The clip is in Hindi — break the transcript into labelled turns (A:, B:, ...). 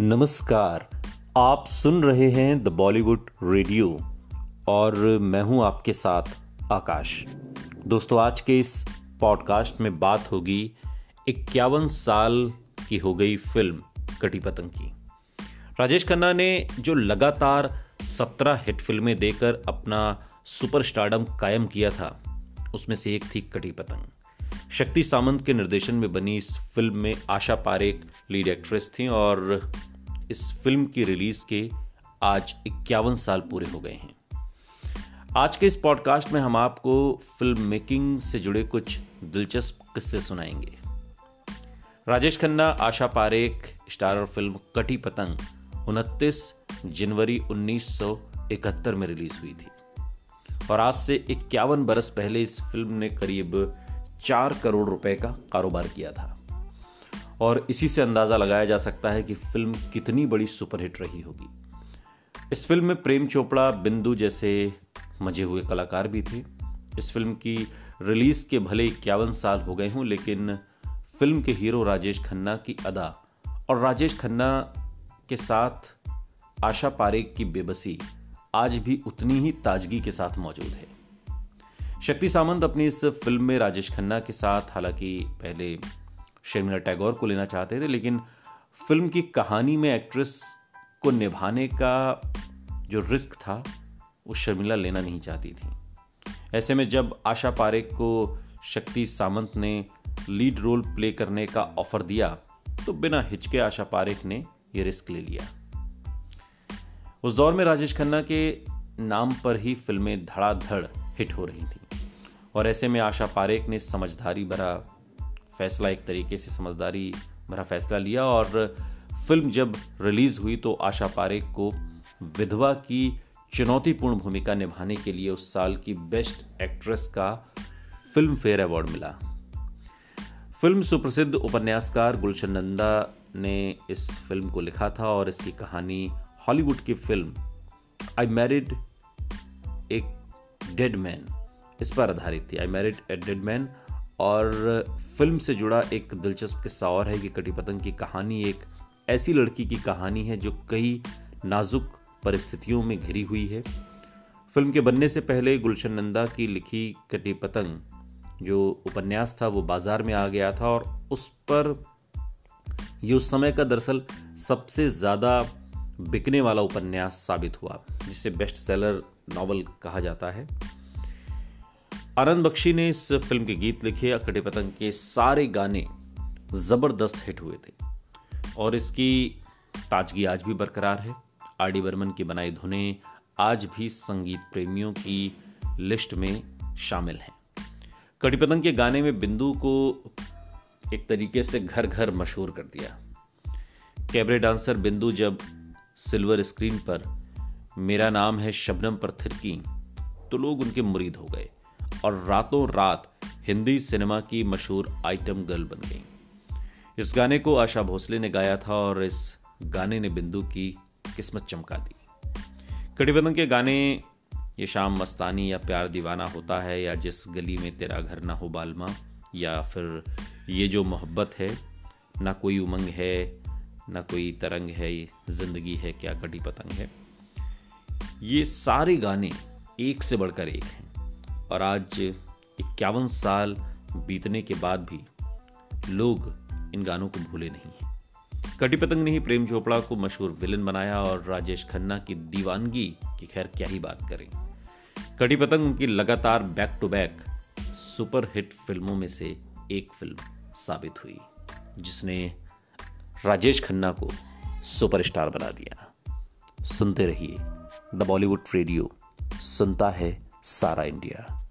A: नमस्कार, आप सुन रहे हैं द बॉलीवुड रेडियो और मैं हूँ आपके साथ आकाश। दोस्तों, आज के इस पॉडकास्ट में बात होगी इक्यावन साल की हो गई फ़िल्म कटी पतंग की। राजेश खन्ना ने जो लगातार सत्रह हिट फ़िल्में देकर अपना सुपर स्टार्डम कायम किया था, उसमें से एक थी कटी पतंग। शक्ति सामंत के निर्देशन में बनी इस फ़िल्म में आशा पारेख लीड एक्ट्रेस थी और इस फ़िल्म की रिलीज़ के आज इक्यावन साल पूरे हो गए हैं। आज के इस पॉडकास्ट में हम आपको फ़िल्म मेकिंग से जुड़े कुछ दिलचस्प किस्से सुनाएँगे। राजेश खन्ना, आशा पारेख स्टारर फ़िल्म कटी पतंग, उनतीस जनवरी 1971 में रिलीज़ हुई थी। और आज से इक्यावन बरस पहले इस फ़िल्म ने करीब चार करोड़ रुपए का कारोबार किया था। और इसी से अंदाज़ा लगाया जा सकता है कि फ़िल्म कितनी बड़ी सुपरहिट रही होगी। इस फ़िल्म में प्रेम चोपड़ा, बिंदु जैसे मज़े हुए कलाकार भी थे। इस फ़िल्म की रिलीज़ के भले इक्यावन साल हो गए हों, लेकिन फ़िल्म के हीरो राजेश खन्ना की अदा और राजेश खन्ना के साथ आशा पारेख की बेबसी आज भी उतनी ही ताजगी के साथ मौजूद है। शक्ति सामंत अपनी इस फ़िल्म में राजेश खन्ना के साथ, हालाँकि पहले शर्मिला टैगोर को लेना चाहते थे, लेकिन फ़िल्म की कहानी में एक्ट्रेस को निभाने का जो रिस्क था, वो शर्मिला लेना नहीं चाहती थी। ऐसे में जब आशा पारेख को शक्ति सामंत ने लीड रोल प्ले करने का ऑफ़र दिया तो बिना हिचके आशा पारेख ने यह रिस्क ले लिया। उस दौर में राजेश खन्ना के नाम पर ही फ़िल्में धड़ाधड़ हिट हो रही थी। और ऐसे में आशा पारेख ने समझदारी भरा फैसला, एक तरीके से समझदारी भरा फैसला लिया और फ़िल्म जब रिलीज़ हुई तो आशा पारेख को विधवा की चुनौतीपूर्ण भूमिका निभाने के लिए उस साल की बेस्ट एक्ट्रेस का फ़िल्म फेयर अवार्ड मिला। फ़िल्म सुप्रसिद्ध उपन्यासकार गुलशन नंदा ने इस फ़िल्म को लिखा था और इसकी कहानी हॉलीवुड की फ़िल्म, आई मैरिड एक डेड मैन। इस पर आधारित थी। I married a dead man और फ़िल्म से जुड़ा एक दिलचस्प किस्सा और है कि कटी पतंग की कहानी एक ऐसी लड़की की कहानी है जो कई नाजुक परिस्थितियों में घिरी हुई है। फ़िल्म के बनने से पहले गुलशन नंदा की लिखी कटी पतंग जो उपन्यास था, वो बाज़ार में आ गया था और उस पर ये उस समय का दरअसल सबसे ज़्यादा बिकने वाला उपन्यास साबित हुआ, जिसे बेस्ट सेलर नॉवल कहा जाता है। आनंद बख्शी ने इस फ़िल्म के गीत लिखे, अकड़े पतंग के सारे गाने ज़बरदस्त हिट हुए थे। और इसकी ताजगी आज भी बरकरार है। आर डी बर्मन की बनाई धुनें आज भी संगीत प्रेमियों की लिस्ट में शामिल हैं। कड़ी पतंग के गाने में बिंदु को एक तरीके से घर घर मशहूर कर दिया। कैबरे डांसर बिंदु जब सिल्वर स्क्रीन पर, मेरा नाम है शबनम पर थिरकी तो लोग उनके मुरीद हो गए। और रातों रात हिंदी सिनेमा की मशहूर आइटम गर्ल बन गई। इस गाने को आशा भोसले ने गाया था और इस गाने ने बिंदु की किस्मत चमका दी। कड़ीबदन के गाने, ये शाम मस्तानी या प्यार दीवाना होता है या जिस गली में तेरा घर ना हो बालमा, या फिर ये जो मोहब्बत है, ना कोई उमंग है, ना कोई तरंग है, ज़िंदगी है, क्या कटी पतंग है। ये सारे गाने एक से बढ़कर एक हैं। और आज इक्यावन साल बीतने के बाद भी लोग इन गानों को भूले नहीं हैं। कटी पतंग ने ही प्रेम चोपड़ा को मशहूर विलन बनाया और राजेश खन्ना की दीवानगी की खैर क्या ही बात करें। कटी पतंग उनकी लगातार back to back super hit फ़िल्मों में से एक फ़िल्म साबित हुई, जिसने राजेश खन्ना को सुपरस्टार बना दिया। सुनते रहिए द बॉलीवुड रेडियो, सुनता है सारा इंडिया।